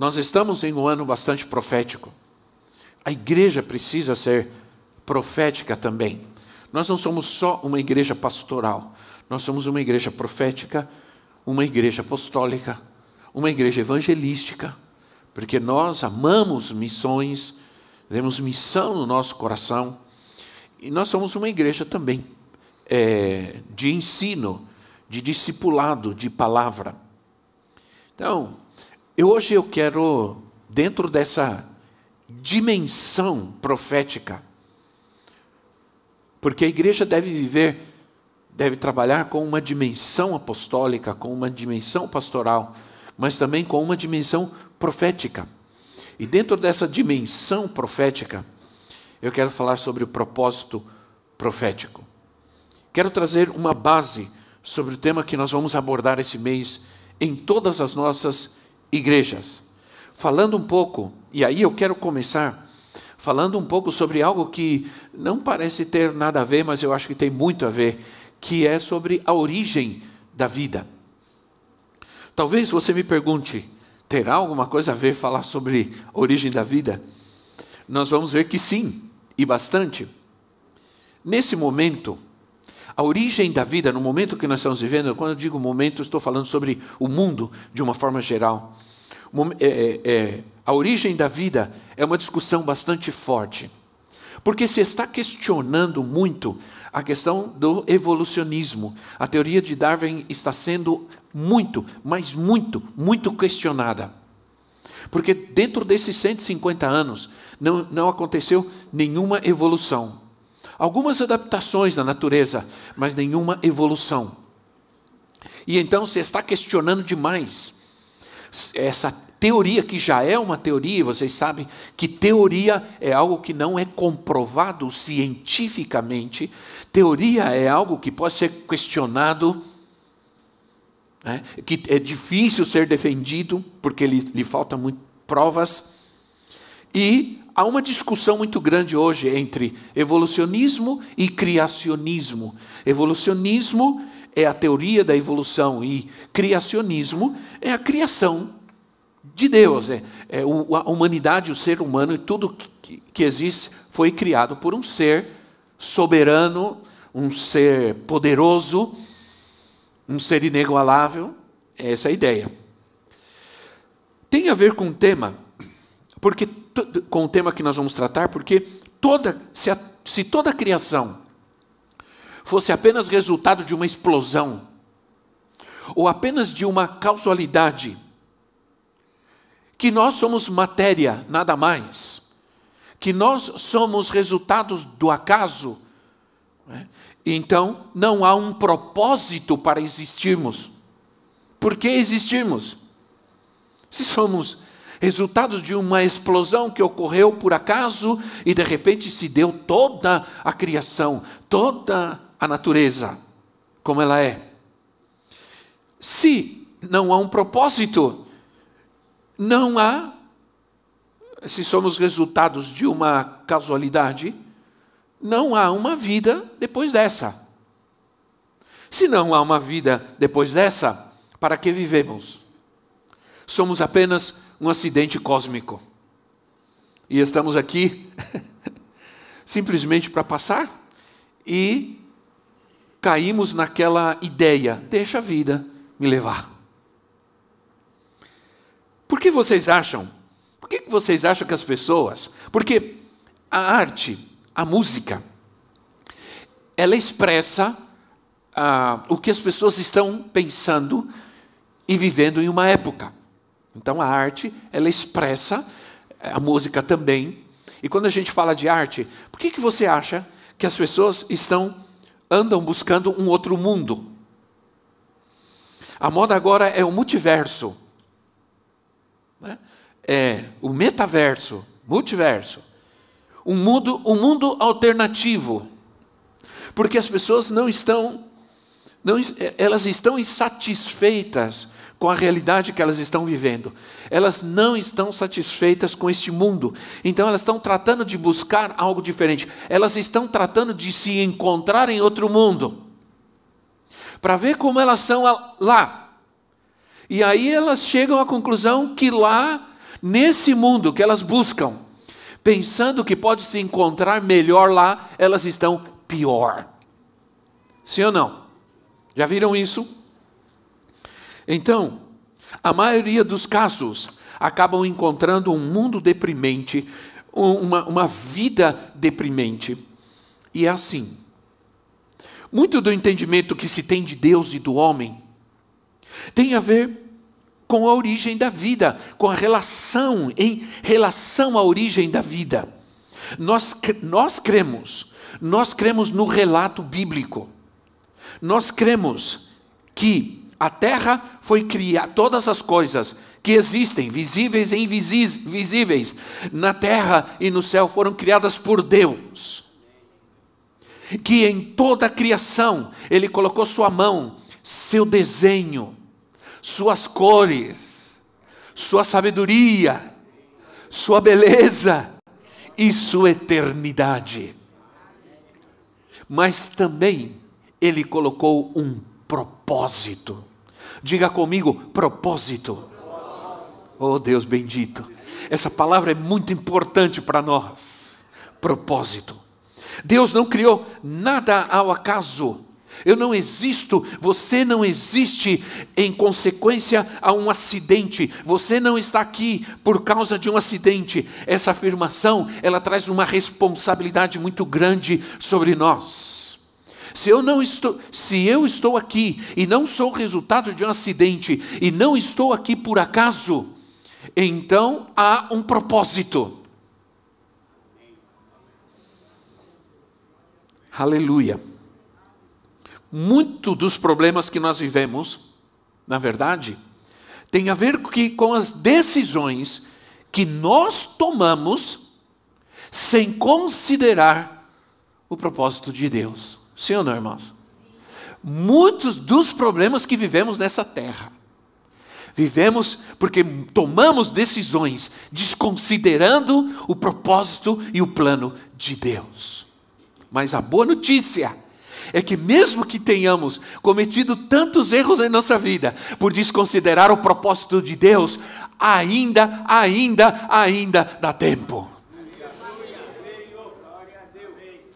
nós estamos em um ano bastante profético. A igreja precisa ser profética também. Nós não somos só uma igreja pastoral, nós somos uma igreja profética, uma igreja apostólica, uma igreja evangelística, porque nós amamos missões, temos missão no nosso coração, e nós somos uma igreja também é, de ensino, de discipulado, de palavra. Então, eu, hoje eu quero, dentro dessa dimensão profética, porque a igreja deve viver, deve trabalhar com uma dimensão apostólica, com uma dimensão pastoral, mas também com uma dimensão profética. E dentro dessa dimensão profética, eu quero falar sobre o propósito profético. Quero trazer uma base sobre o tema que nós vamos abordar esse mês em todas as nossas igrejas. Falando um pouco, e aí eu quero começar falando um pouco sobre algo que não parece ter nada a ver, mas eu acho que tem muito a ver, que é sobre a origem da vida. Talvez você me pergunte, terá alguma coisa a ver falar sobre a origem da vida? Nós vamos ver que sim, e bastante. Nesse momento, a origem da vida, no momento que nós estamos vivendo, quando eu digo momento, estou falando sobre o mundo de uma forma geral. É, é, é, a origem da vida é uma discussão bastante forte. Porque se está questionando muito a questão do evolucionismo. A teoria de Darwin está sendo muito, mas muito, muito questionada. Porque dentro desses 150 anos não, não aconteceu nenhuma evolução. Algumas adaptações na natureza, mas nenhuma evolução. E então se está questionando demais. Essa teoria que já é uma teoria, vocês sabem que teoria é algo que não é comprovado cientificamente, teoria é algo que pode ser questionado, né, que é difícil ser defendido, porque lhe, lhe faltam provas, e há uma discussão muito grande hoje entre evolucionismo e criacionismo. Evolucionismo é a teoria da evolução e criacionismo é a criação de Deus. É, é, a humanidade, o ser humano e tudo que, que existe foi criado por um ser soberano, um ser poderoso, um ser inigualável. Essa é a ideia. Tem a ver com o tema, porque com o tema que nós vamos tratar, porque toda se, a, se toda a criação fosse apenas resultado de uma explosão ou apenas de uma causalidade, que nós somos matéria, nada mais, que nós somos resultados do acaso, né? então não há um propósito para existirmos. Por que existirmos? Se somos resultados de uma explosão que ocorreu por acaso e de repente se deu toda a criação, toda a natureza como ela é. Se não há um propósito, não há, se somos resultados de uma casualidade, não há uma vida depois dessa. Se não há uma vida depois dessa, para que vivemos? Somos apenas um acidente cósmico. E estamos aqui simplesmente para passar e caímos naquela ideia: deixa a vida me levar. Por que vocês acham? Por que vocês acham que as pessoas. Porque a arte, a música, ela expressa ah, o que as pessoas estão pensando e vivendo em uma época. Então a arte, ela expressa, a música também. E quando a gente fala de arte, por que, que você acha que as pessoas estão andam buscando um outro mundo? A moda agora é o multiverso. né? é o metaverso, multiverso, um mundo, um mundo alternativo, porque as pessoas não estão, não, elas estão insatisfeitas com a realidade que elas estão vivendo. Elas não estão satisfeitas com este mundo. Então elas estão tratando de buscar algo diferente. Elas estão tratando de se encontrar em outro mundo. Para ver como elas são lá. E aí elas chegam à conclusão que lá, nesse mundo que elas buscam, pensando que pode se encontrar melhor lá, elas estão pior. Sim ou não? Já viram isso? Então, a maioria dos casos acabam encontrando um mundo deprimente, uma, uma vida deprimente. E é assim. Muito do entendimento que se tem de Deus e do homem tem a ver com a origem da vida, com a relação, em relação à origem da vida. Nós, nós cremos, nós cremos no relato bíblico. Nós cremos que a terra foi criada, todas as coisas que existem, visíveis e invisíveis, na terra e no céu foram criadas por Deus. Que em toda a criação Ele colocou Sua mão, seu desenho, Suas cores, Sua sabedoria, Sua beleza e Sua eternidade. Mas também Ele colocou um propósito Diga comigo, propósito. Oh Deus bendito. Essa palavra é muito importante para nós. Propósito. Deus não criou nada ao acaso. Eu não existo, você não existe em consequência a um acidente. Você não está aqui por causa de um acidente. Essa afirmação, ela traz uma responsabilidade muito grande sobre nós. Se eu não estou, se eu estou aqui e não sou resultado de um acidente e não estou aqui por acaso, então há um propósito. Aleluia. Muito dos problemas que nós vivemos, na verdade, tem a ver com as decisões que nós tomamos sem considerar o propósito de Deus. Sim ou não, irmãos? Muitos dos problemas que vivemos nessa terra, vivemos porque tomamos decisões desconsiderando o propósito e o plano de Deus. Mas a boa notícia é que, mesmo que tenhamos cometido tantos erros em nossa vida, por desconsiderar o propósito de Deus, ainda, ainda, ainda dá tempo.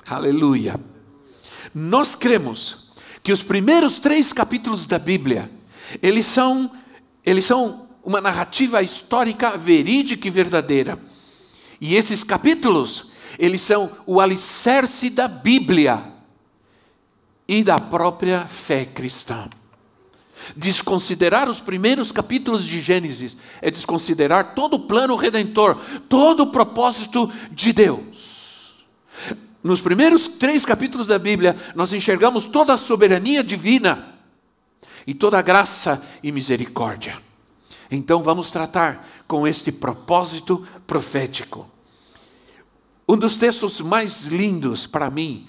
Aleluia. Nós cremos que os primeiros três capítulos da Bíblia, eles são, eles são uma narrativa histórica verídica e verdadeira. E esses capítulos, eles são o alicerce da Bíblia e da própria fé cristã. Desconsiderar os primeiros capítulos de Gênesis é desconsiderar todo o plano redentor, todo o propósito de Deus. Nos primeiros três capítulos da Bíblia, nós enxergamos toda a soberania divina e toda a graça e misericórdia. Então vamos tratar com este propósito profético. Um dos textos mais lindos para mim,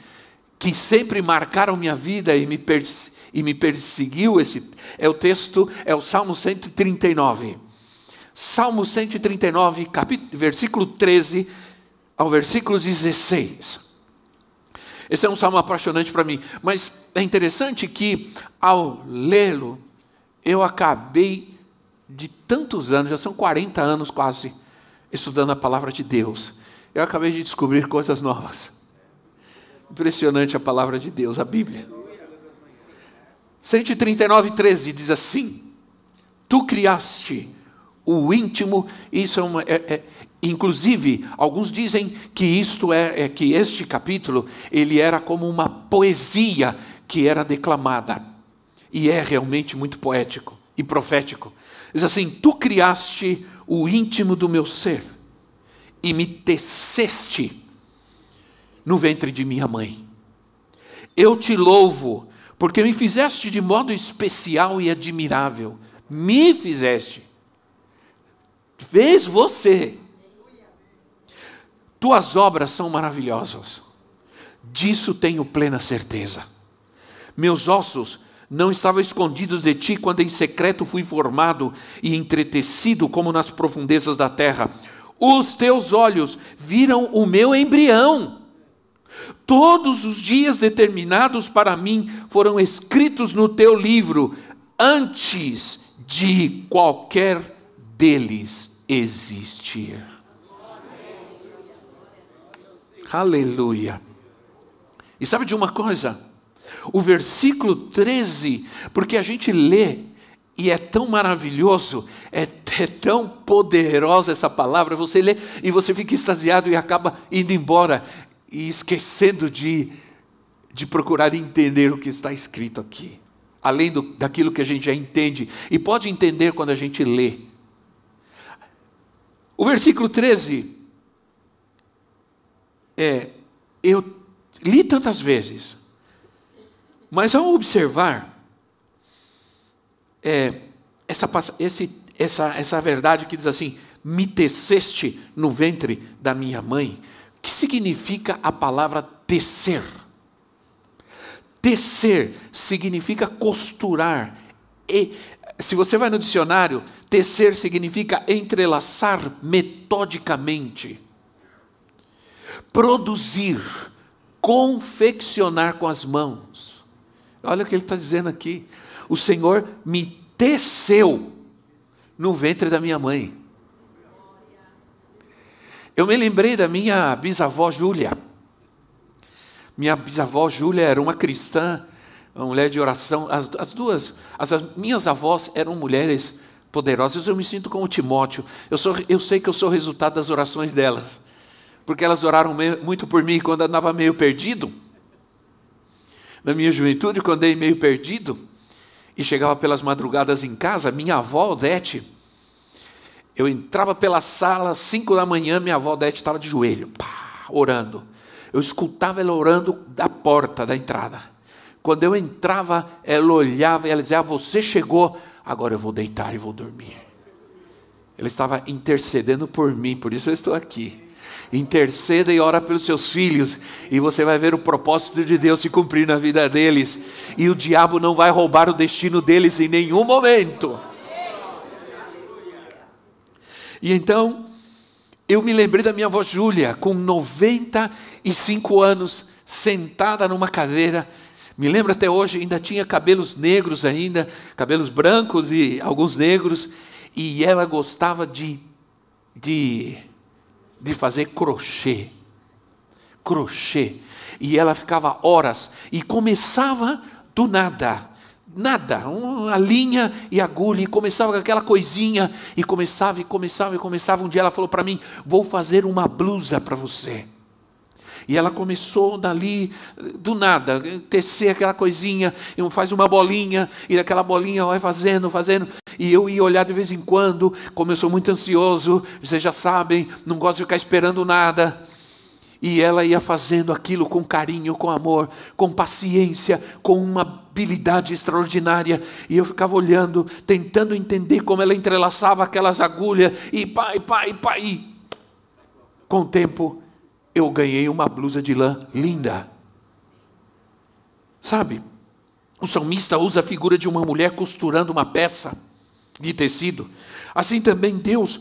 que sempre marcaram minha vida e me, e me perseguiu, esse, é o texto, é o Salmo 139. Salmo 139, capítulo, versículo 13 ao versículo 16. Esse é um salmo apaixonante para mim. Mas é interessante que, ao lê-lo, eu acabei de tantos anos, já são 40 anos quase, estudando a palavra de Deus. Eu acabei de descobrir coisas novas. Impressionante a palavra de Deus, a Bíblia. 139, 13 diz assim: Tu criaste o íntimo, isso é, uma, é, é, Inclusive, alguns dizem que isto é, é, que este capítulo ele era como uma poesia que era declamada. E é realmente muito poético e profético. Diz assim: Tu criaste o íntimo do meu ser e me teceste no ventre de minha mãe. Eu te louvo, porque me fizeste de modo especial e admirável. Me fizeste fez você. Tuas obras são maravilhosas, disso tenho plena certeza. Meus ossos não estavam escondidos de ti quando em secreto fui formado e entretecido como nas profundezas da terra. Os teus olhos viram o meu embrião. Todos os dias determinados para mim foram escritos no teu livro antes de qualquer deles existir. Aleluia. E sabe de uma coisa? O versículo 13, porque a gente lê e é tão maravilhoso, é, é, tão poderosa essa palavra, você lê e você fica extasiado e acaba indo embora e esquecendo de, de procurar entender o que está escrito aqui, além do, daquilo que a gente já entende, e pode entender quando a gente lê. O versículo 13 é, eu li tantas vezes, mas ao observar é, essa, esse, essa, essa verdade que diz assim: me teceste no ventre da minha mãe, que significa a palavra tecer? Tecer significa costurar. E, se você vai no dicionário, tecer significa entrelaçar metodicamente produzir, confeccionar com as mãos. Olha o que ele está dizendo aqui. O Senhor me teceu no ventre da minha mãe. Eu me lembrei da minha bisavó Júlia. Minha bisavó Júlia era uma cristã, uma mulher de oração. As, as duas, as, as, minhas avós eram mulheres poderosas. Eu me sinto como Timóteo. Eu, sou, eu sei que eu sou resultado das orações delas porque elas oraram muito por mim quando andava meio perdido. Na minha juventude, quando andei meio perdido, e chegava pelas madrugadas em casa, minha avó Odete, eu entrava pela sala, cinco da manhã, minha avó Odete estava de joelho, pá, orando. Eu escutava ela orando da porta da entrada. Quando eu entrava, ela olhava e ela dizia: ah, Você chegou, agora eu vou deitar e vou dormir. Ela estava intercedendo por mim, por isso eu estou aqui interceda e ora pelos seus filhos, e você vai ver o propósito de Deus se cumprir na vida deles, e o diabo não vai roubar o destino deles em nenhum momento. E então, eu me lembrei da minha avó Júlia, com 95 anos, sentada numa cadeira, me lembro até hoje, ainda tinha cabelos negros ainda, cabelos brancos e alguns negros, e ela gostava de, de de fazer crochê. Crochê. E ela ficava horas e começava do nada. Nada, uma linha e agulha, e começava com aquela coisinha, e começava, e começava, e começava. Um dia ela falou para mim: Vou fazer uma blusa para você. E ela começou dali, do nada, tecer aquela coisinha, faz uma bolinha, e aquela bolinha vai fazendo, fazendo. E eu ia olhar de vez em quando, como eu sou muito ansioso, vocês já sabem, não gosto de ficar esperando nada. E ela ia fazendo aquilo com carinho, com amor, com paciência, com uma habilidade extraordinária. E eu ficava olhando, tentando entender como ela entrelaçava aquelas agulhas, e pai, pai, pai. Com o tempo, eu ganhei uma blusa de lã linda. Sabe, o salmista usa a figura de uma mulher costurando uma peça de tecido. Assim também Deus,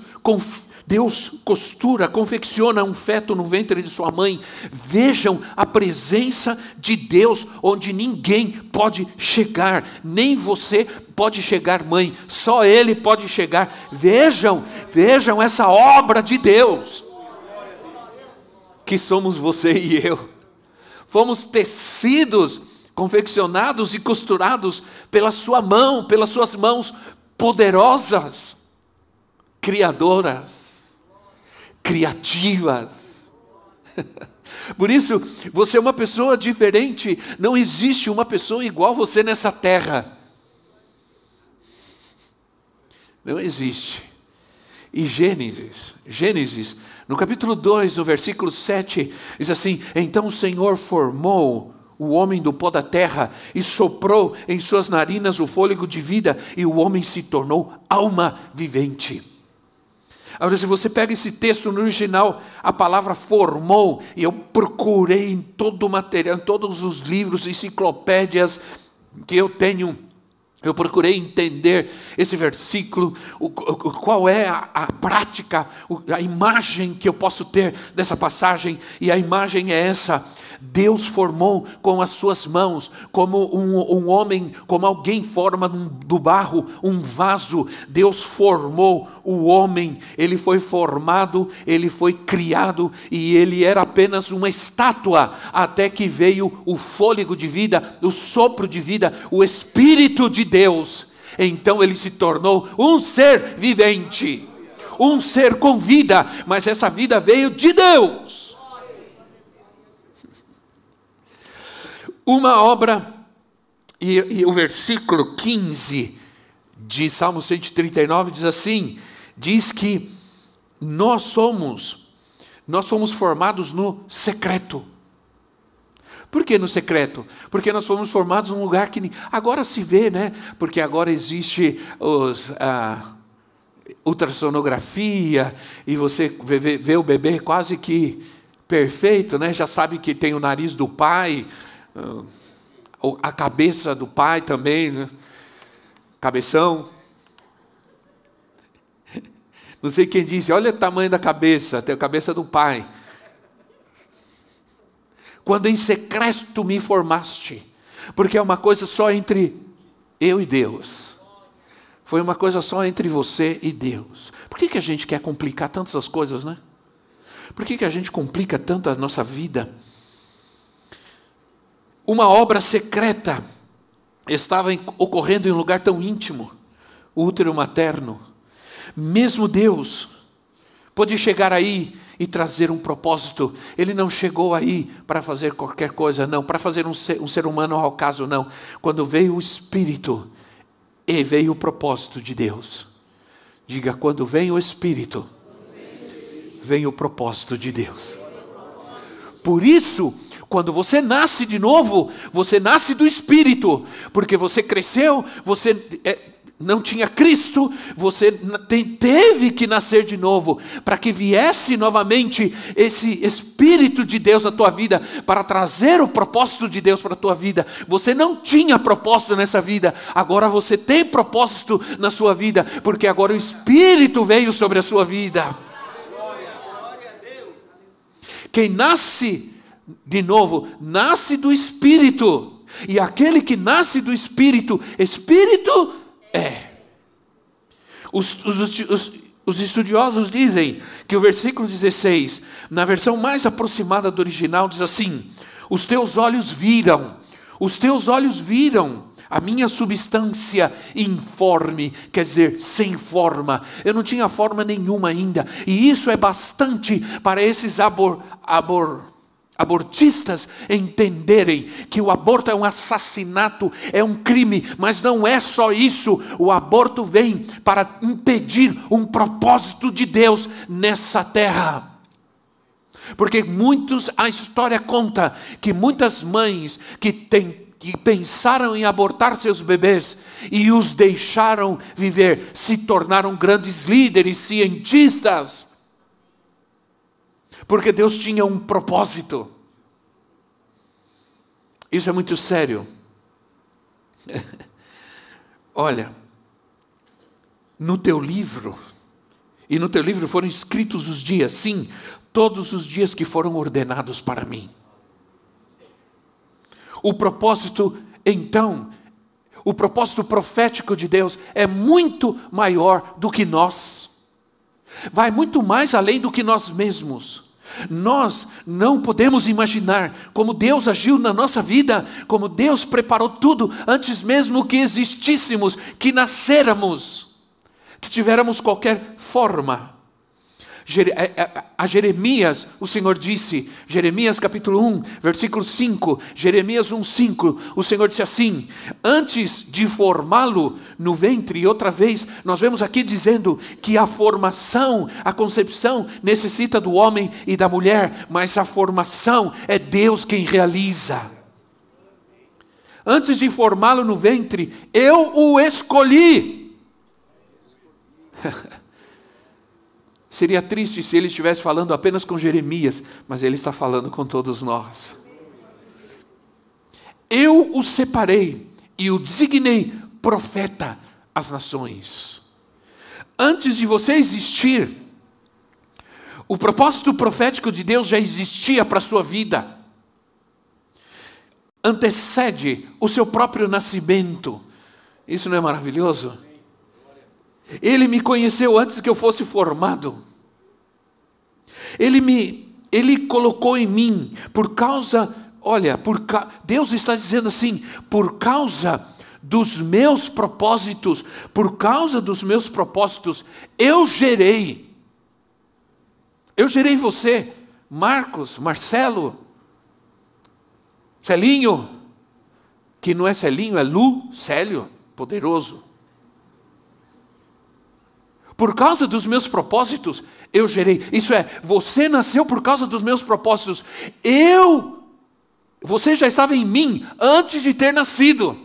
Deus costura, confecciona um feto no ventre de sua mãe. Vejam a presença de Deus onde ninguém pode chegar, nem você pode chegar, mãe, só Ele pode chegar. Vejam, vejam essa obra de Deus, que somos você e eu. Fomos tecidos confeccionados e costurados pela sua mão, pelas suas mãos poderosas, criadoras, criativas. Por isso, você é uma pessoa diferente, não existe uma pessoa igual você nessa terra. Não existe. E Gênesis, Gênesis, no capítulo 2, no versículo 7, diz assim: Então o Senhor formou o homem do pó da terra e soprou em suas narinas o fôlego de vida, e o homem se tornou alma vivente. Agora, se você pega esse texto no original, a palavra formou, e eu procurei em todo o material, em todos os livros, enciclopédias que eu tenho eu procurei entender esse versículo, o, o, qual é a, a prática, a imagem que eu posso ter dessa passagem, e a imagem é essa: Deus formou com as suas mãos, como um, um homem, como alguém forma do barro um vaso. Deus formou o homem, ele foi formado, ele foi criado e ele era apenas uma estátua, até que veio o fôlego de vida, o sopro de vida, o Espírito de Deus. Então ele se tornou um ser vivente, um ser com vida, mas essa vida veio de Deus. Uma obra, e, e o versículo 15 de Salmo 139 diz assim: diz que nós somos, nós fomos formados no secreto. Por que no secreto? Porque nós fomos formados num lugar que agora se vê, né? Porque agora existe os, a ultrassonografia e você vê, vê, o bebê quase que perfeito, né? Já sabe que tem o nariz do pai, a cabeça do pai também, né? cabeção. Não sei quem disse, olha o tamanho da cabeça, tem a cabeça do pai. Quando em secreto me formaste, porque é uma coisa só entre eu e Deus. Foi uma coisa só entre você e Deus. Por que, que a gente quer complicar tantas as coisas, né? Por que, que a gente complica tanto a nossa vida? Uma obra secreta estava ocorrendo em um lugar tão íntimo, o útero materno. Mesmo Deus pode chegar aí e trazer um propósito. Ele não chegou aí para fazer qualquer coisa, não, para fazer um ser, um ser humano ao caso, não. Quando veio o Espírito, e veio o propósito de Deus. Diga, quando vem o Espírito, vem o propósito de Deus. Por isso, quando você nasce de novo, você nasce do Espírito, porque você cresceu, você é, não tinha Cristo, você teve que nascer de novo, para que viesse novamente esse Espírito de Deus na tua vida, para trazer o propósito de Deus para a tua vida. Você não tinha propósito nessa vida, agora você tem propósito na sua vida, porque agora o Espírito veio sobre a sua vida. Quem nasce de novo, nasce do Espírito. E aquele que nasce do Espírito, Espírito é. Os, os, os, os, estudiosos dizem que o versículo 16, na versão mais aproximada do original, diz assim: Os teus olhos viram, os teus olhos viram a minha substância informe, quer dizer, sem forma. Eu não tinha forma nenhuma ainda, e isso é bastante para esses abor, abor abortistas entenderem que o aborto é um assassinato, é um crime, mas não é só isso. O aborto vem para impedir um propósito de Deus nessa terra. Porque muitos, a história conta que muitas mães que que pensaram em abortar seus bebês e os deixaram viver, se tornaram grandes líderes, cientistas porque Deus tinha um propósito. Isso é muito sério. Olha, no teu livro, e no teu livro foram escritos os dias, sim, todos os dias que foram ordenados para mim. O propósito, então, o propósito profético de Deus é muito maior do que nós, vai muito mais além do que nós mesmos. Nós não podemos imaginar como Deus agiu na nossa vida, como Deus preparou tudo antes mesmo que existíssemos, que nascêramos, que tivéssemos qualquer forma. É, é, a Jeremias, o Senhor disse, Jeremias capítulo 1, versículo 5, Jeremias 1, 5, o Senhor disse assim: Antes de formá-lo no ventre, e outra vez, nós vemos aqui dizendo que a formação, a concepção, necessita do homem e da mulher, mas a formação é Deus quem realiza. Antes de formá-lo no ventre, eu o escolhi. Seria triste se ele estivesse falando apenas com Jeremias, mas ele está falando com todos nós. Eu o separei e o designei profeta às nações. Antes de você existir, o propósito profético de Deus já existia para a sua vida. Antecede o seu próprio nascimento. Isso não é maravilhoso? Ele me conheceu antes que eu fosse formado. Ele me ele colocou em mim por causa, olha, por Deus está dizendo assim, por causa dos meus propósitos, por causa dos meus propósitos, eu gerei. Eu gerei você, Marcos, Marcelo, Celinho, que não é Celinho, é Lu, Célio, poderoso. Por causa dos meus propósitos, eu gerei. Isso é, você nasceu por causa dos meus propósitos. Eu, você já estava em mim antes de ter nascido.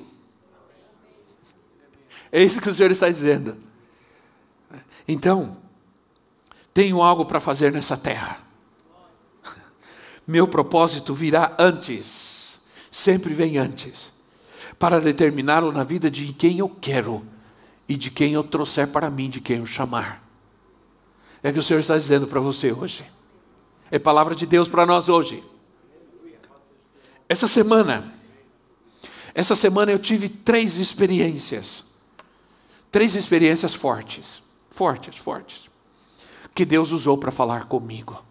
É isso que o Senhor está dizendo. Então, tenho algo para fazer nessa terra. Meu propósito virá antes, sempre vem antes, para determiná-lo na vida de quem eu quero e de quem eu trouxer para mim, de quem eu chamar. É que o Senhor está dizendo para você hoje. É palavra de Deus para nós hoje. Essa semana, essa semana eu tive três experiências. Três experiências fortes. Fortes, fortes. Que Deus usou para falar comigo.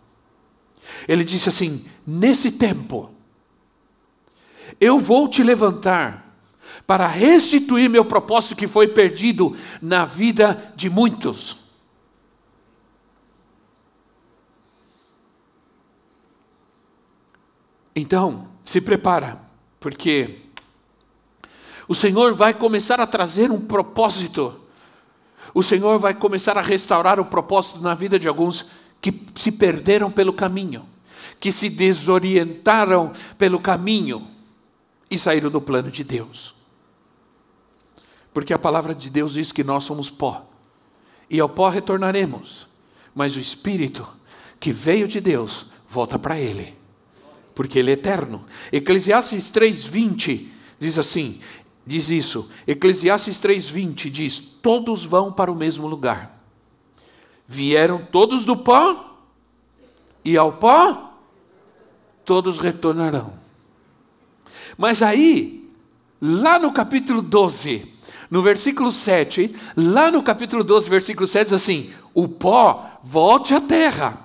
Ele disse assim: nesse tempo, eu vou te levantar para restituir meu propósito que foi perdido na vida de muitos. Então, se prepara, porque o Senhor vai começar a trazer um propósito. O Senhor vai começar a restaurar o propósito na vida de alguns que se perderam pelo caminho, que se desorientaram pelo caminho e saíram do plano de Deus. Porque a palavra de Deus diz que nós somos pó, e ao pó retornaremos, mas o Espírito que veio de Deus volta para Ele, porque Ele é eterno. Eclesiastes 3,20 diz assim: diz isso. Eclesiastes 3,20 diz: Todos vão para o mesmo lugar. Vieram todos do pó, e ao pó todos retornarão. Mas aí, lá no capítulo 12, no versículo 7, lá no capítulo 12, versículo 7, diz assim: O pó volte à terra,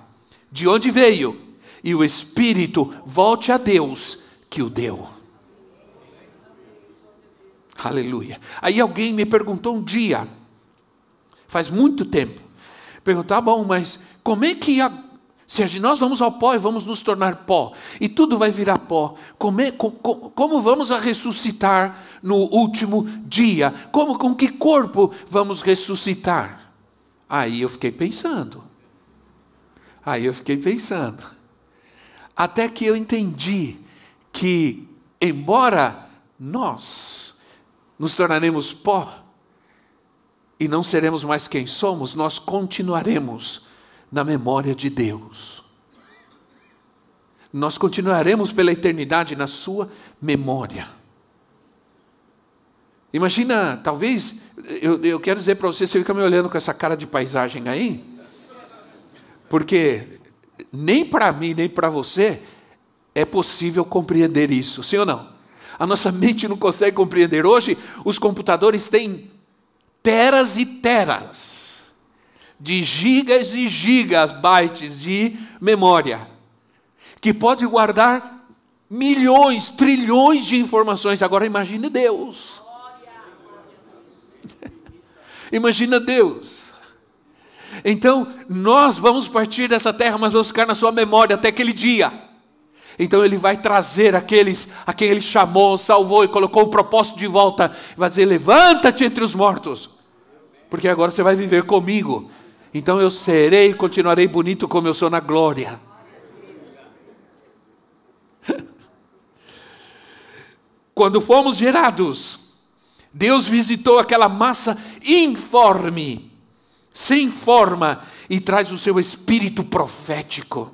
de onde veio, e o espírito volte a Deus que o deu. Aleluia. Aí alguém me perguntou um dia, faz muito tempo, perguntou: ah, bom, mas como é que a se nós vamos ao pó e vamos nos tornar pó, e tudo vai virar pó, como, é, como, como vamos a ressuscitar no último dia? Como, com que corpo vamos ressuscitar? Aí eu fiquei pensando. Aí eu fiquei pensando. Até que eu entendi que, embora nós nos tornaremos pó, e não seremos mais quem somos, nós continuaremos na memória de Deus. Nós continuaremos pela eternidade na Sua memória. Imagina, talvez, eu, eu quero dizer para você, você fica me olhando com essa cara de paisagem aí, porque nem para mim, nem para você é possível compreender isso, sim ou não? A nossa mente não consegue compreender. Hoje, os computadores têm teras e teras de gigas e gigas bytes de memória, que pode guardar milhões, trilhões de informações. Agora imagine Deus. Imagina Deus. Então, nós vamos partir dessa terra, mas vamos ficar na sua memória até aquele dia. Então ele vai trazer aqueles a quem ele chamou, salvou e colocou o propósito de volta. Vai dizer: levanta-te entre os mortos, porque agora você vai viver comigo então eu serei e continuarei bonito como eu sou na glória. Quando fomos gerados, Deus visitou aquela massa informe sem forma e traz o seu espírito profético.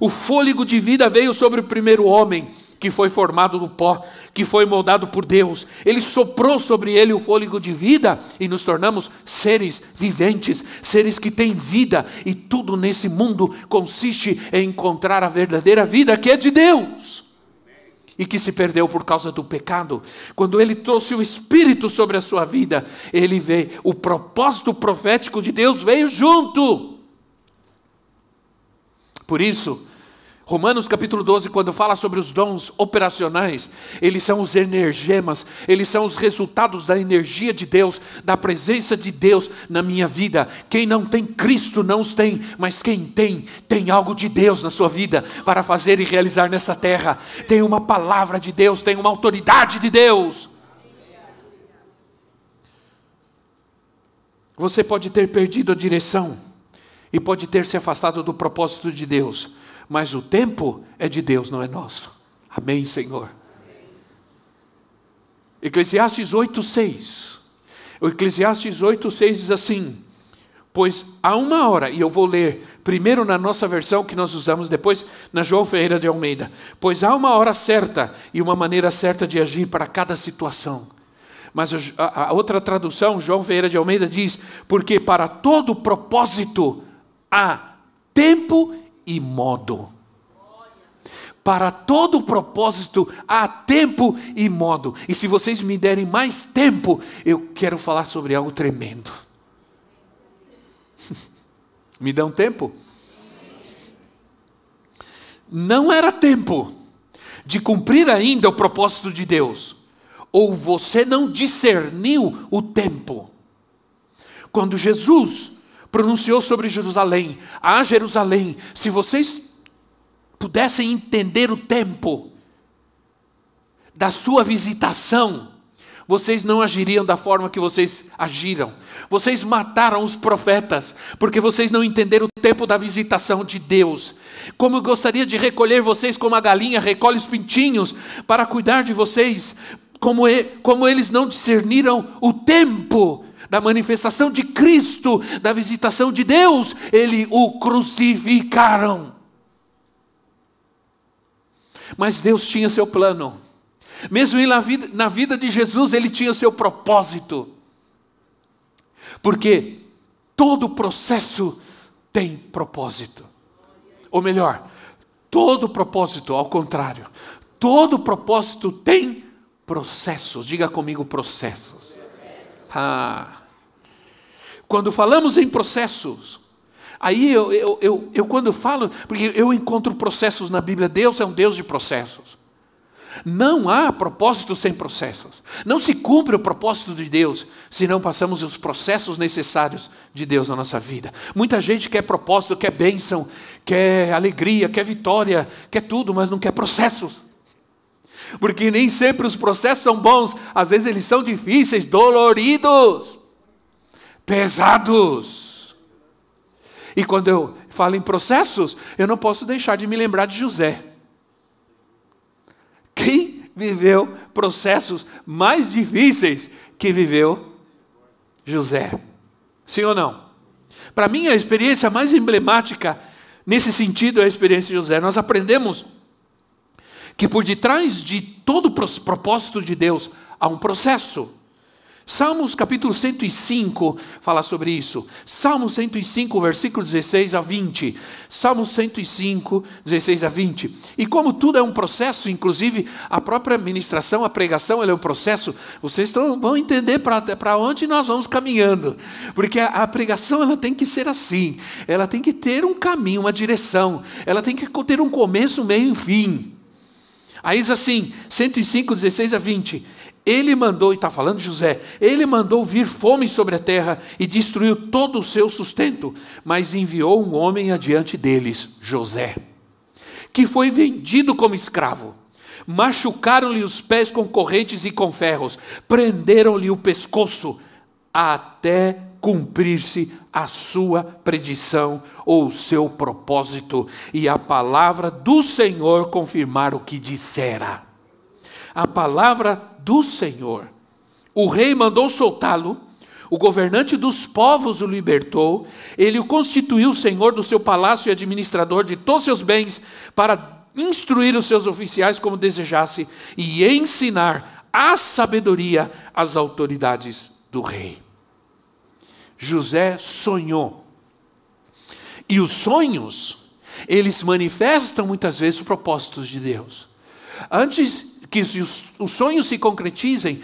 O fôlego de vida veio sobre o primeiro homem, que foi formado do pó, que foi moldado por Deus. Ele soprou sobre ele o fôlego de vida e nos tornamos seres viventes, seres que têm vida, e tudo nesse mundo consiste em encontrar a verdadeira vida que é de Deus. E que se perdeu por causa do pecado. Quando ele trouxe o Espírito sobre a sua vida, ele veio, o propósito profético de Deus veio junto. Por isso, Romanos capítulo 12, quando fala sobre os dons operacionais, eles são os energemas, eles são os resultados da energia de Deus, da presença de Deus na minha vida. Quem não tem Cristo não os tem, mas quem tem, tem algo de Deus na sua vida para fazer e realizar nessa terra. Tem uma palavra de Deus, tem uma autoridade de Deus. Você pode ter perdido a direção e pode ter se afastado do propósito de Deus mas o tempo é de Deus, não é nosso. Amém, Senhor. Eclesiastes 8:6. O Eclesiastes 8:6 diz assim: Pois há uma hora, e eu vou ler primeiro na nossa versão que nós usamos, depois na João Ferreira de Almeida. Pois há uma hora certa e uma maneira certa de agir para cada situação. Mas a, outra tradução, João Ferreira de Almeida, diz: Porque para todo propósito há tempo e modo. Para todo propósito há tempo e modo. E se vocês me derem mais tempo, eu quero falar sobre algo tremendo. me dão tempo? Não era tempo de cumprir ainda o propósito de Deus. Ou você não discerniu o tempo. Quando Jesus pronunciou sobre Jerusalém: Ah, Jerusalém, se vocês pudessem entender o tempo da sua visitação, vocês não agiriam da forma que vocês agiram. Vocês mataram os profetas, porque vocês não entenderam o tempo da visitação de Deus. Como eu gostaria de recolher vocês como a galinha recolhe os pintinhos para cuidar de vocês, como, como eles não discerniram o tempo da manifestação de Cristo, da visitação de Deus, ele o crucificaram. Mas Deus tinha seu plano. Mesmo na vida, na vida de Jesus, ele tinha seu propósito. Porque todo processo tem propósito. Ou melhor, todo propósito, ao contrário, todo propósito tem processos. Diga comigo processos. Ah. Quando falamos em processos, aí eu, eu, eu, eu quando falo, porque eu encontro processos na Bíblia, Deus é um Deus de processos. Não há propósito sem processos. Não se cumpre o propósito de Deus se não passamos os processos necessários de Deus na nossa vida. Muita gente quer propósito, quer bênção, quer alegria, quer vitória, quer tudo, mas não quer processos. Porque nem sempre os processos são bons, às vezes eles são difíceis, doloridos, pesados. E quando eu falo em processos, eu não posso deixar de me lembrar de José. Quem viveu processos mais difíceis que viveu José? Sim ou não? Para mim, a experiência mais emblemática nesse sentido é a experiência de José. Nós aprendemos que por detrás de todo o propósito de Deus há um processo. Salmos capítulo 105 fala sobre isso. Salmo 105, versículo 16 a 20. Salmo 105, 16 a 20. E como tudo é um processo, inclusive a própria ministração, a pregação, é um processo, vocês vão entender para onde nós vamos caminhando. Porque a, a pregação ela tem que ser assim. Ela tem que ter um caminho, uma direção. Ela tem que ter um começo, meio e fim. Aí diz assim, 105, 16 a 20. Ele mandou, e está falando José, ele mandou vir fome sobre a terra e destruiu todo o seu sustento, mas enviou um homem adiante deles, José, que foi vendido como escravo. Machucaram-lhe os pés com correntes e com ferros, prenderam-lhe o pescoço, até cumprir-se a sua predição ou o seu propósito e a palavra do Senhor confirmar o que dissera. A palavra do Senhor. O rei mandou soltá-lo, o governante dos povos o libertou, ele o constituiu senhor do seu palácio e administrador de todos os seus bens, para instruir os seus oficiais como desejasse e ensinar a sabedoria às autoridades do rei. José sonhou. E os sonhos, eles manifestam muitas vezes os propósitos de Deus. Antes que os sonhos se concretizem,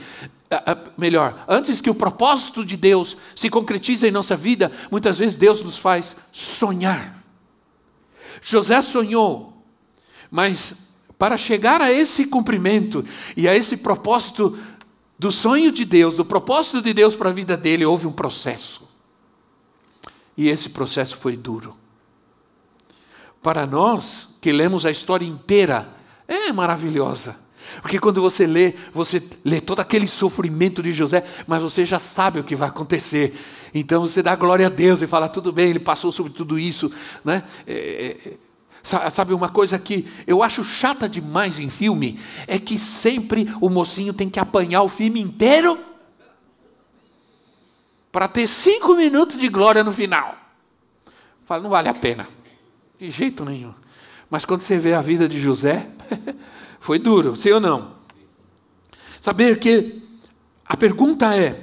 melhor, antes que o propósito de Deus se concretize em nossa vida, muitas vezes Deus nos faz sonhar. José sonhou, mas para chegar a esse cumprimento e a esse propósito do sonho de Deus, do propósito de Deus para a vida dele, houve um processo. E esse processo foi duro. Para nós que lemos a história inteira, é maravilhosa. Porque quando você lê, você lê todo aquele sofrimento de José, mas você já sabe o que vai acontecer. Então você dá glória a Deus e fala, tudo bem, ele passou sobre tudo isso. Né? É, é, sabe uma coisa que eu acho chata demais em filme? É que sempre o mocinho tem que apanhar o filme inteiro para ter cinco minutos de glória no final. Fala, não vale a pena. De jeito nenhum. Mas quando você vê a vida de José, Foi duro, sim ou não? Saber que a pergunta é,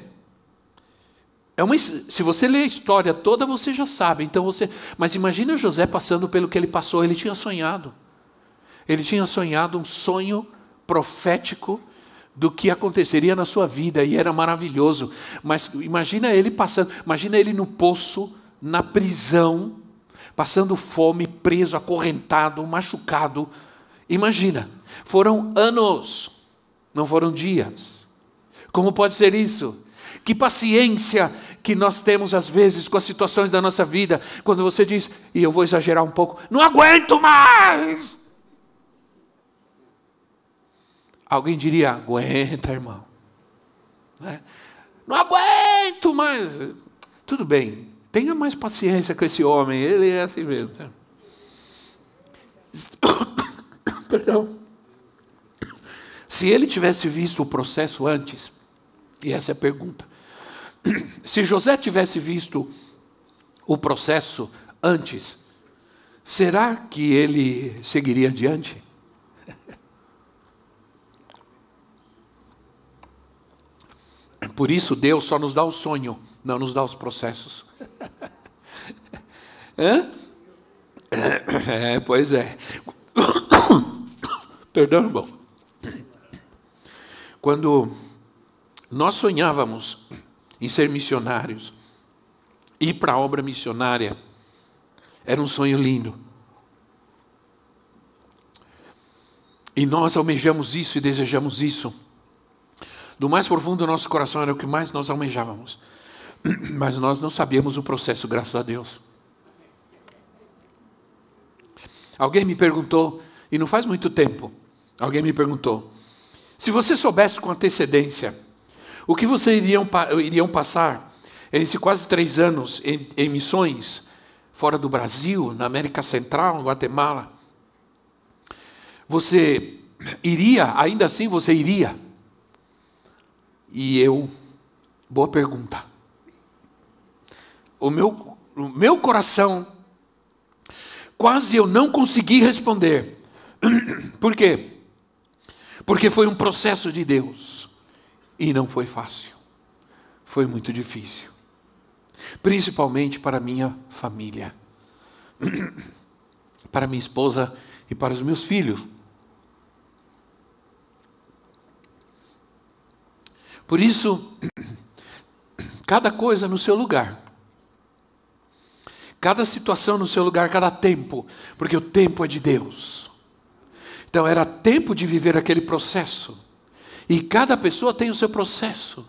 é uma, se você lê a história toda, você já sabe. Então você, mas imagina José passando pelo que ele passou. Ele tinha sonhado. Ele tinha sonhado um sonho profético do que aconteceria na sua vida e era maravilhoso. Mas imagina ele passando, imagina ele no poço, na prisão, passando fome, preso, acorrentado, machucado. Imagina. Foram anos, não foram dias. Como pode ser isso? Que paciência que nós temos às vezes com as situações da nossa vida, quando você diz, e eu vou exagerar um pouco, não aguento mais. Alguém diria, aguenta, irmão. Né? Não aguento mais. Tudo bem, tenha mais paciência com esse homem, ele é assim mesmo. Tá? Perdão. Se ele tivesse visto o processo antes, e essa é a pergunta, se José tivesse visto o processo antes, será que ele seguiria adiante? Por isso Deus só nos dá o sonho, não nos dá os processos. Hã? É, pois é. Perdão, irmão. Quando nós sonhávamos em ser missionários, ir para a obra missionária, era um sonho lindo. E nós almejamos isso e desejamos isso. Do mais profundo do nosso coração era o que mais nós almejávamos. Mas nós não sabíamos o processo, graças a Deus. Alguém me perguntou, e não faz muito tempo, alguém me perguntou: se você soubesse com antecedência o que vocês iriam, iriam passar esses quase três anos em, em missões fora do Brasil, na América Central, no Guatemala, você iria, ainda assim você iria? E eu, boa pergunta. O meu, o meu coração, quase eu não consegui responder. Por quê? Porque foi um processo de Deus. E não foi fácil. Foi muito difícil. Principalmente para minha família. Para minha esposa e para os meus filhos. Por isso, cada coisa no seu lugar. Cada situação no seu lugar, cada tempo, porque o tempo é de Deus. Então era tempo de viver aquele processo. E cada pessoa tem o seu processo.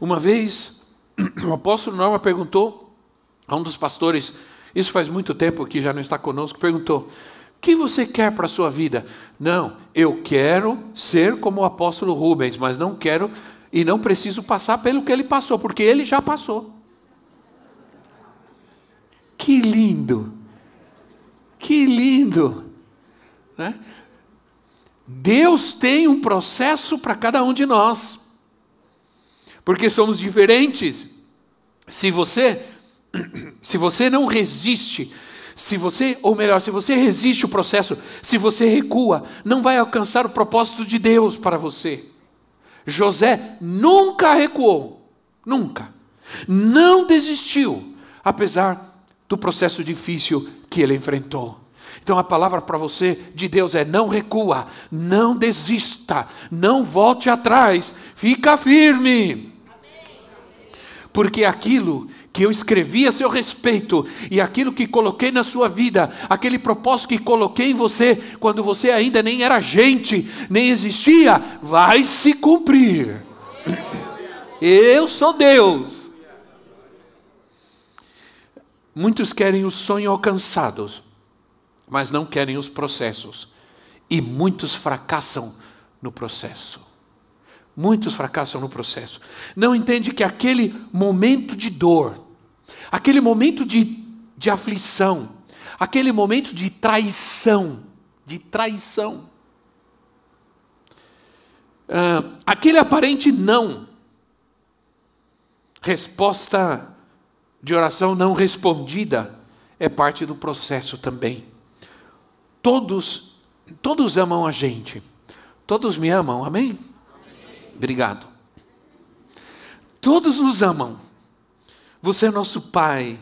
Uma vez, o apóstolo Norma perguntou a um dos pastores, isso faz muito tempo que já não está conosco, perguntou: o que você quer para a sua vida? Não, eu quero ser como o apóstolo Rubens, mas não quero e não preciso passar pelo que ele passou, porque ele já passou. Que lindo! Que lindo! Né? Deus tem um processo para cada um de nós, porque somos diferentes. Se você se você não resiste, se você, ou melhor, se você resiste o processo, se você recua, não vai alcançar o propósito de Deus para você. José nunca recuou, nunca. Não desistiu, apesar do processo difícil que ele enfrentou. Então a palavra para você de Deus é: não recua, não desista, não volte atrás, fica firme. Porque aquilo que eu escrevi a seu respeito e aquilo que coloquei na sua vida, aquele propósito que coloquei em você, quando você ainda nem era gente, nem existia, vai se cumprir. Eu sou Deus. Muitos querem o sonho alcançados, mas não querem os processos. E muitos fracassam no processo. Muitos fracassam no processo. Não entende que aquele momento de dor, aquele momento de, de aflição, aquele momento de traição, de traição, uh, aquele aparente não, resposta de oração não respondida, é parte do processo também. Todos, todos amam a gente. Todos me amam, amém? Obrigado. Todos nos amam. Você é nosso Pai.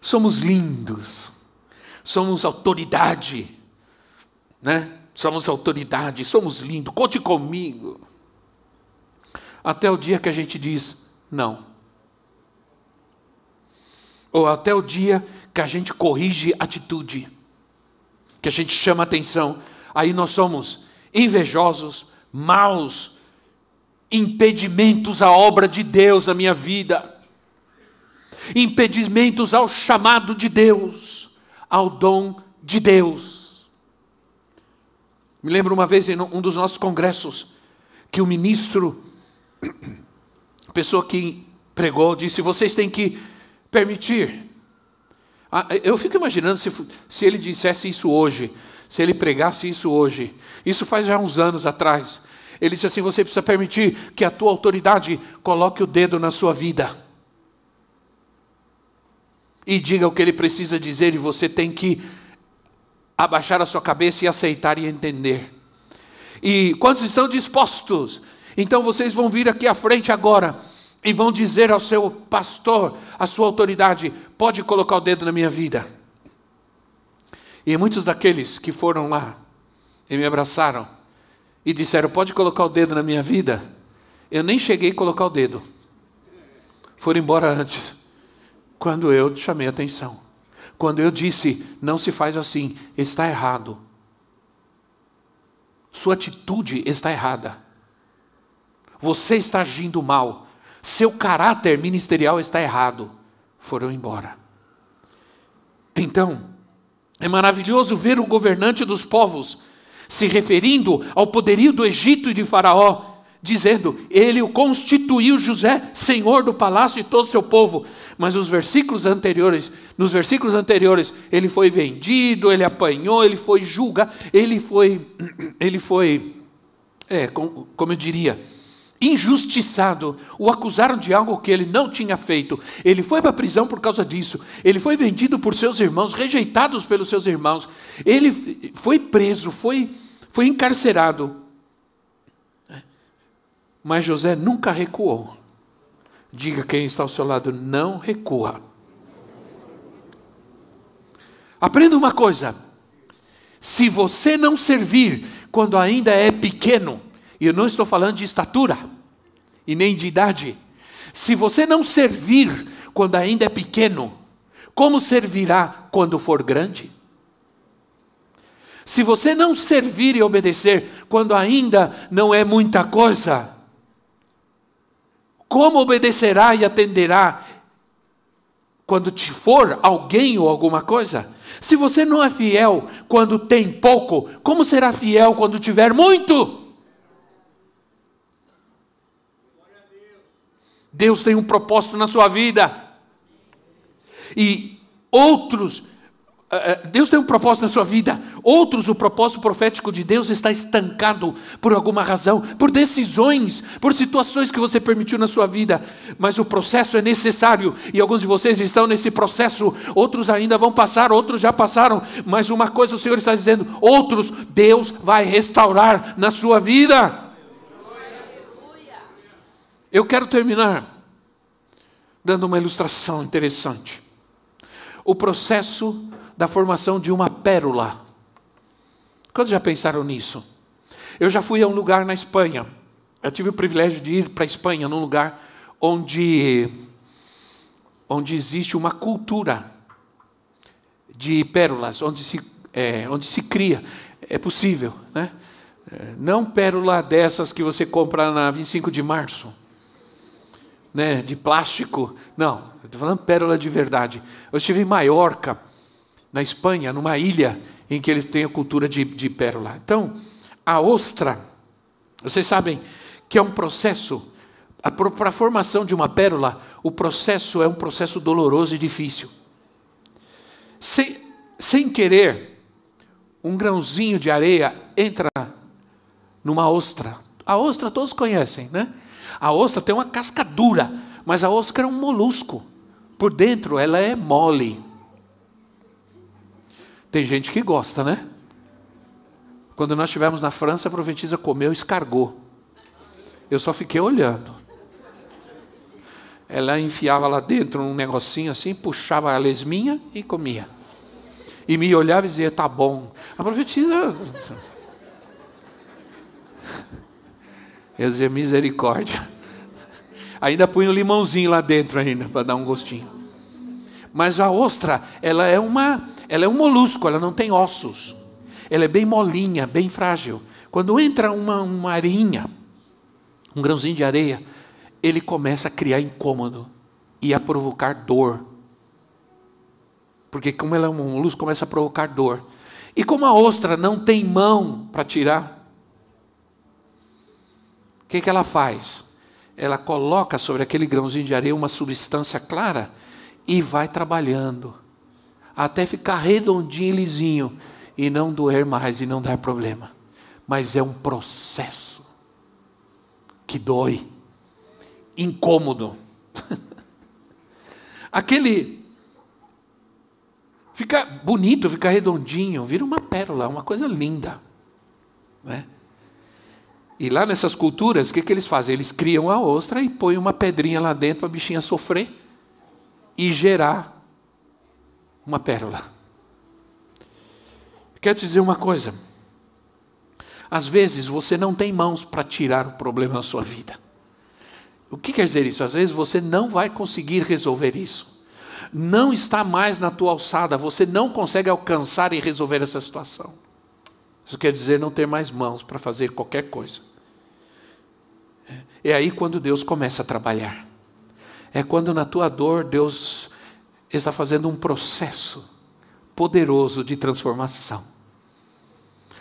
Somos lindos. Somos autoridade. Né? Somos autoridade, somos lindos. Conte comigo. Até o dia que a gente diz não. Ou até o dia que a gente corrige atitude que a gente chama atenção, aí nós somos invejosos, maus, impedimentos à obra de Deus na minha vida, impedimentos ao chamado de Deus, ao dom de Deus. Me lembro uma vez em um dos nossos congressos, que o ministro, a pessoa que pregou, disse: vocês têm que permitir ah, eu fico imaginando se, se ele dissesse isso hoje, se ele pregasse isso hoje. Isso faz já uns anos atrás. Ele disse assim: você precisa permitir que a tua autoridade coloque o dedo na sua vida. E diga o que ele precisa dizer, e você tem que abaixar a sua cabeça e aceitar e entender. E quantos estão dispostos? Então vocês vão vir aqui à frente agora e vão dizer ao seu pastor, à sua autoridade: pode colocar o dedo na minha vida. E muitos daqueles que foram lá e me abraçaram e disseram: pode colocar o dedo na minha vida, eu nem cheguei a colocar o dedo. Foram embora antes, quando eu chamei atenção. Quando eu disse: não se faz assim, está errado. Sua atitude está errada. Você está agindo mal seu caráter ministerial está errado. Foram embora. Então, é maravilhoso ver o governante dos povos se referindo ao poderio do Egito e de Faraó, dizendo: Ele o constituiu José, senhor do palácio e todo o seu povo. Mas os versículos anteriores, nos versículos anteriores, ele foi vendido, ele apanhou, ele foi julgado, ele foi, ele foi, é, como eu diria, injustiçado, o acusaram de algo que ele não tinha feito. Ele foi para a prisão por causa disso. Ele foi vendido por seus irmãos, rejeitados pelos seus irmãos. Ele foi preso, foi, foi encarcerado. Mas José nunca recuou. Diga quem está ao seu lado, não recua. Aprenda uma coisa: se você não servir quando ainda é pequeno, e eu não estou falando de estatura e nem de idade. Se você não servir quando ainda é pequeno, como servirá quando for grande? Se você não servir e obedecer quando ainda não é muita coisa, como obedecerá e atenderá quando te for alguém ou alguma coisa? Se você não é fiel quando tem pouco, como será fiel quando tiver muito? Deus tem um propósito na sua vida. E outros, é, é, Deus tem um propósito na sua vida. Outros, o propósito profético de Deus está estancado por alguma razão, por decisões, por situações que você permitiu na sua vida. Mas o processo é necessário e alguns de vocês estão nesse processo, outros ainda vão passar, outros já passaram. Mas uma coisa o Senhor está dizendo: outros, Deus vai restaurar na sua vida. Eu quero terminar dando uma ilustração interessante. O processo da formação de uma pérola. Quantos já pensaram nisso? Eu já fui a um lugar na Espanha. Eu tive o privilégio de ir para a Espanha, num lugar onde, onde existe uma cultura de pérolas, onde se, é, onde se cria. É possível, né? É, não pérola dessas que você compra na 25 de março, né, de plástico. Não, estou falando pérola de verdade. Eu estive em Maiorca, na Espanha, numa ilha em que eles têm a cultura de, de pérola. Então, a ostra, vocês sabem que é um processo, para a formação de uma pérola, o processo é um processo doloroso e difícil. Sem, sem querer, um grãozinho de areia entra numa ostra. A ostra todos conhecem, né? A ostra tem uma casca dura, mas a ostra é um molusco. Por dentro ela é mole. Tem gente que gosta, né? Quando nós estivemos na França, a profetisa comeu escargot. Eu só fiquei olhando. Ela enfiava lá dentro um negocinho assim, puxava a lesminha e comia. E me olhava e dizia: tá bom. A profetisa. Eu dizia: misericórdia. Ainda punha um limãozinho lá dentro ainda para dar um gostinho. Mas a ostra, ela é uma ela é um molusco, ela não tem ossos. Ela é bem molinha, bem frágil. Quando entra uma, uma areinha, um grãozinho de areia, ele começa a criar incômodo e a provocar dor. Porque como ela é um molusco, começa a provocar dor. E como a ostra não tem mão para tirar, o que, que ela faz? Ela coloca sobre aquele grãozinho de areia uma substância clara e vai trabalhando até ficar redondinho e lisinho e não doer mais e não dar problema. Mas é um processo que dói, incômodo. Aquele fica bonito, fica redondinho, vira uma pérola, uma coisa linda. Né? E lá nessas culturas, o que, que eles fazem? Eles criam a ostra e põem uma pedrinha lá dentro para a bichinha sofrer e gerar uma pérola. Quero te dizer uma coisa. Às vezes você não tem mãos para tirar o problema da sua vida. O que quer dizer isso? Às vezes você não vai conseguir resolver isso. Não está mais na tua alçada, você não consegue alcançar e resolver essa situação. Isso quer dizer não ter mais mãos para fazer qualquer coisa. É aí quando Deus começa a trabalhar. É quando na tua dor Deus está fazendo um processo poderoso de transformação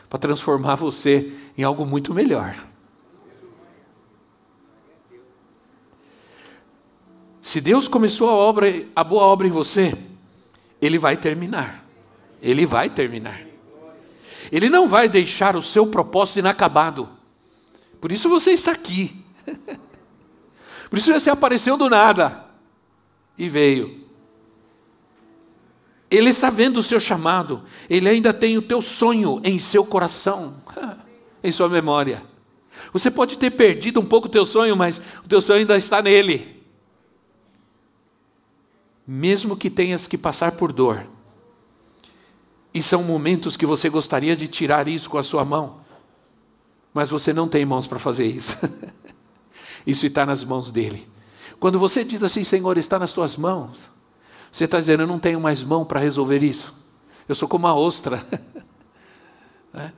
para transformar você em algo muito melhor. Se Deus começou a obra, a boa obra em você, ele vai terminar. Ele vai terminar. Ele não vai deixar o seu propósito inacabado. Por isso você está aqui. Por isso você apareceu do nada e veio. Ele está vendo o seu chamado, ele ainda tem o teu sonho em seu coração, em sua memória. Você pode ter perdido um pouco o teu sonho, mas o teu sonho ainda está nele. Mesmo que tenhas que passar por dor, e são momentos que você gostaria de tirar isso com a sua mão, mas você não tem mãos para fazer isso. isso está nas mãos dele. Quando você diz assim, Senhor, está nas tuas mãos, você está dizendo, eu não tenho mais mão para resolver isso. Eu sou como uma ostra. é?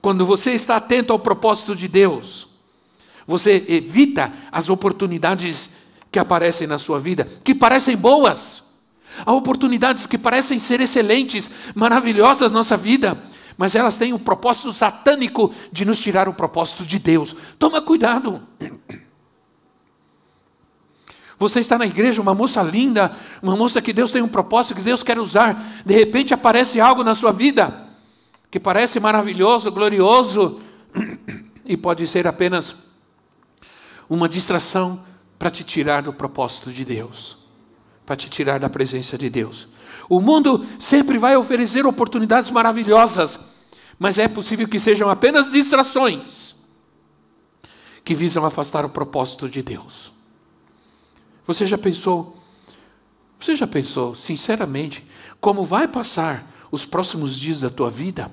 Quando você está atento ao propósito de Deus, você evita as oportunidades que aparecem na sua vida, que parecem boas. Há oportunidades que parecem ser excelentes, maravilhosas na nossa vida, mas elas têm o um propósito satânico de nos tirar o propósito de Deus. Toma cuidado. Você está na igreja, uma moça linda, uma moça que Deus tem um propósito, que Deus quer usar. De repente aparece algo na sua vida que parece maravilhoso, glorioso, e pode ser apenas uma distração para te tirar do propósito de Deus, para te tirar da presença de Deus. O mundo sempre vai oferecer oportunidades maravilhosas, mas é possível que sejam apenas distrações que visam afastar o propósito de Deus. Você já pensou? Você já pensou, sinceramente, como vai passar os próximos dias da tua vida?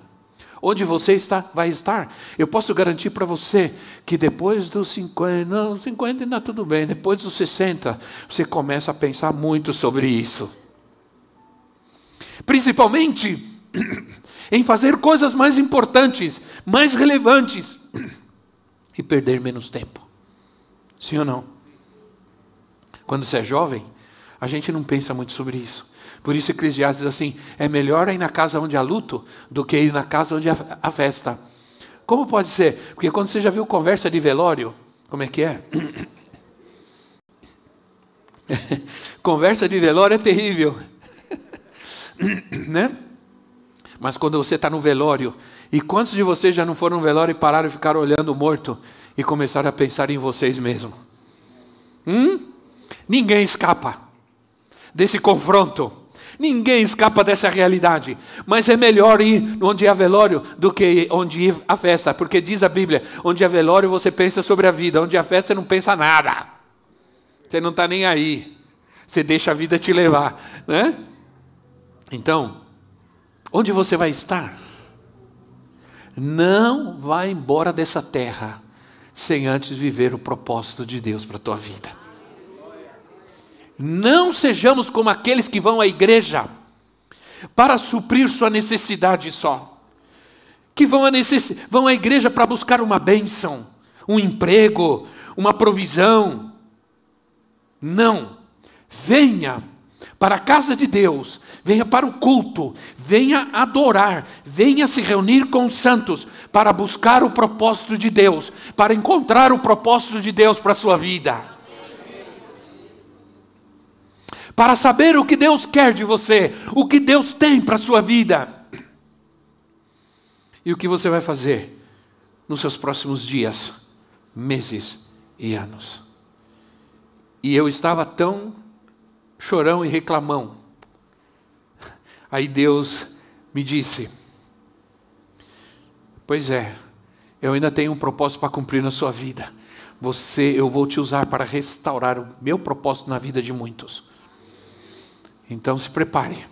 Onde você está, vai estar. Eu posso garantir para você que depois dos 50, não, 50 ainda tudo bem, depois dos 60, você começa a pensar muito sobre isso. Principalmente em fazer coisas mais importantes, mais relevantes e perder menos tempo. Sim ou não? Quando você é jovem, a gente não pensa muito sobre isso. Por isso Eclesiastes diz assim: é melhor ir na casa onde há luto do que ir na casa onde há festa. Como pode ser? Porque quando você já viu conversa de velório, como é que é? conversa de velório é terrível. né? Mas quando você está no velório, e quantos de vocês já não foram no velório e pararam e ficaram olhando o morto e começaram a pensar em vocês mesmos? Hum? Ninguém escapa desse confronto. Ninguém escapa dessa realidade. Mas é melhor ir onde há velório do que onde há festa. Porque diz a Bíblia: onde há velório você pensa sobre a vida, onde há festa você não pensa nada. Você não está nem aí. Você deixa a vida te levar. Né? Então, onde você vai estar? Não vá embora dessa terra sem antes viver o propósito de Deus para a tua vida. Não sejamos como aqueles que vão à igreja para suprir sua necessidade só. Que vão à, necess... vão à igreja para buscar uma bênção, um emprego, uma provisão. Não. Venha para a casa de Deus, venha para o culto, venha adorar, venha se reunir com os santos para buscar o propósito de Deus, para encontrar o propósito de Deus para a sua vida para saber o que Deus quer de você, o que Deus tem para a sua vida. E o que você vai fazer nos seus próximos dias, meses e anos. E eu estava tão chorão e reclamão. Aí Deus me disse: Pois é, eu ainda tenho um propósito para cumprir na sua vida. Você, eu vou te usar para restaurar o meu propósito na vida de muitos. Então se prepare.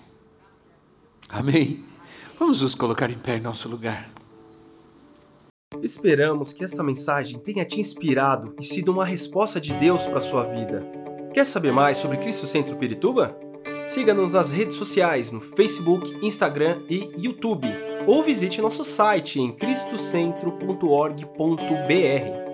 Amém? Vamos nos colocar em pé em nosso lugar. Esperamos que esta mensagem tenha te inspirado e sido uma resposta de Deus para a sua vida. Quer saber mais sobre Cristo Centro Pirituba? Siga-nos nas redes sociais no Facebook, Instagram e YouTube, ou visite nosso site em cristocentro.org.br.